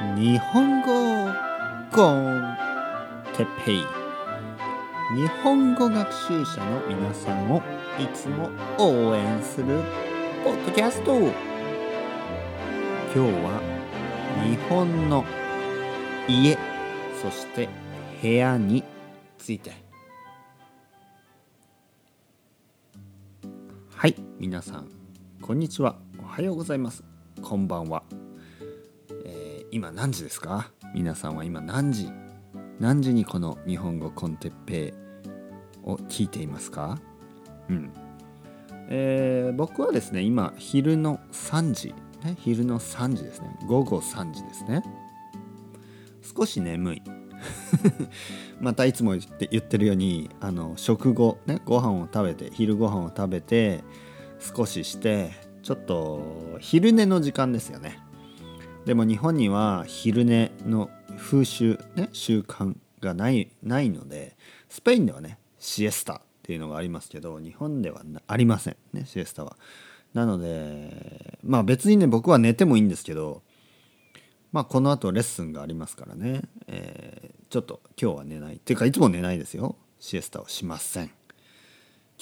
日本語コンテペイ。日本語学習者の皆さんをいつも応援するポッドキャスト。今日は日本の家そして部屋について。はい皆さんこんにちは。おはようございます。こんばんは、今何時ですか？皆さんは今何時？何時にこの日本語コンテッペイを聞いていますか？うん、えー僕はですね今昼の3時、ね、昼の3時ですね。午後3時ですね。少し眠い。またいつも言って言ってるようにあの食後ねご飯を食べて昼ご飯を食べて少ししてちょっと昼寝の時間ですよね。でも日本には昼寝の風習ね習慣がないないのでスペインではねシエスタっていうのがありますけど日本ではありませんねシエスタは。なのでまあ別にね僕は寝てもいいんですけどまあこの後レッスンがありますからね、えーちょっと今日は寝ない。っていうかいつも寝ないですよ。シエスタをしません。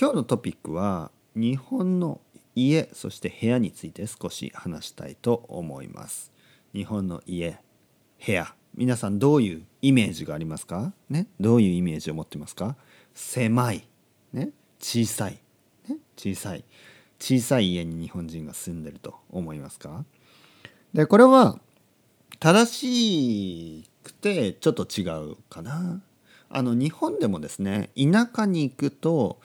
今日のトピックは日本の家そして部屋について少し話したいと思います。日本の家部屋。皆さんどういうイメージがありますか？ね？どういうイメージを持ってますか？狭い。ね？小さい。ね？小さい。小さい家に日本人が住んでると思いますか？でこれは正しくてちょっと違うかな。あの日本でもですね田舎に行くと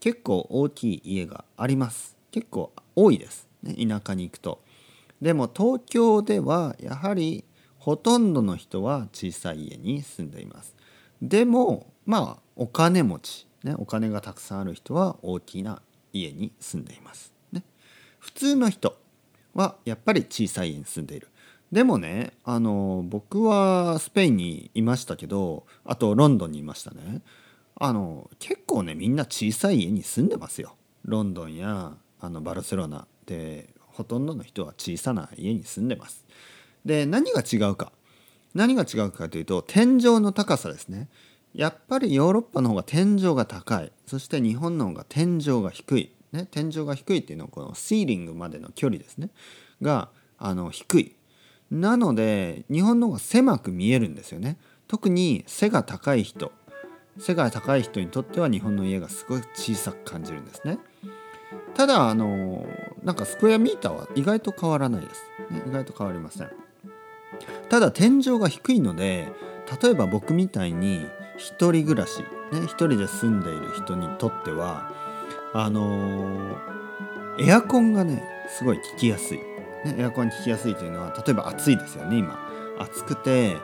結構大きい家があります。結構多いです、ね、田舎に行くと。でも東京ではやはりほとんどの人は小さい家に住んでいます。でもまあお金持ち、ね、お金がたくさんある人は大きな家に住んでいます、ね、普通の人はやっぱり小さい家に住んでいる。でもねあの僕はスペインにいましたけどあとロンドンにいましたね。あの結構ねみんな小さい家に住んでますよ。ロンドンやあのバルセロナでほとんどの人は小さな家に住んでます。で何が違うか。何が違うかというと天井の高さですね。やっぱりヨーロッパの方が天井が高い。そして日本の方が天井が低い、ね、天井が低いっていうのはこのシーリングまでの距離ですね。があの低い。なので日本の方が狭く見えるんですよね。特に背が高い人。背が高い人にとっては日本の家がすごい小さく感じるんですね。ただあのなんかスクエアミーターは意外と変わらないです、ね、意外と変わりません。ただ天井が低いので例えば僕みたいに一人暮らし、ね、一人で住んでいる人にとってはあのエアコンがねすごい効きやすい、ね、エアコン効きやすいというのは例えば暑いですよね今。暑くて、え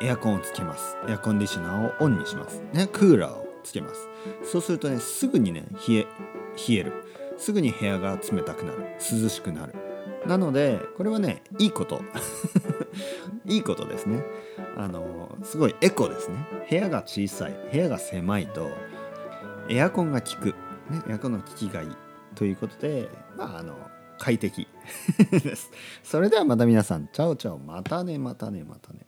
ーエアコンをつけます。エアコンディショナーをオンにします、ね、クーラーをつけます。そうするとねすぐにね冷え冷える。すぐに部屋が冷たくなる。涼しくなる。なのでこれはねいいこと。いいことですね。あのすごいエコですね。部屋が小さい。部屋が狭いとエアコンが効く、ね、エアコンの効きがいい。ということでまああの快適。です。それではまた皆さん。チャオチャオ。またねまたねまたね。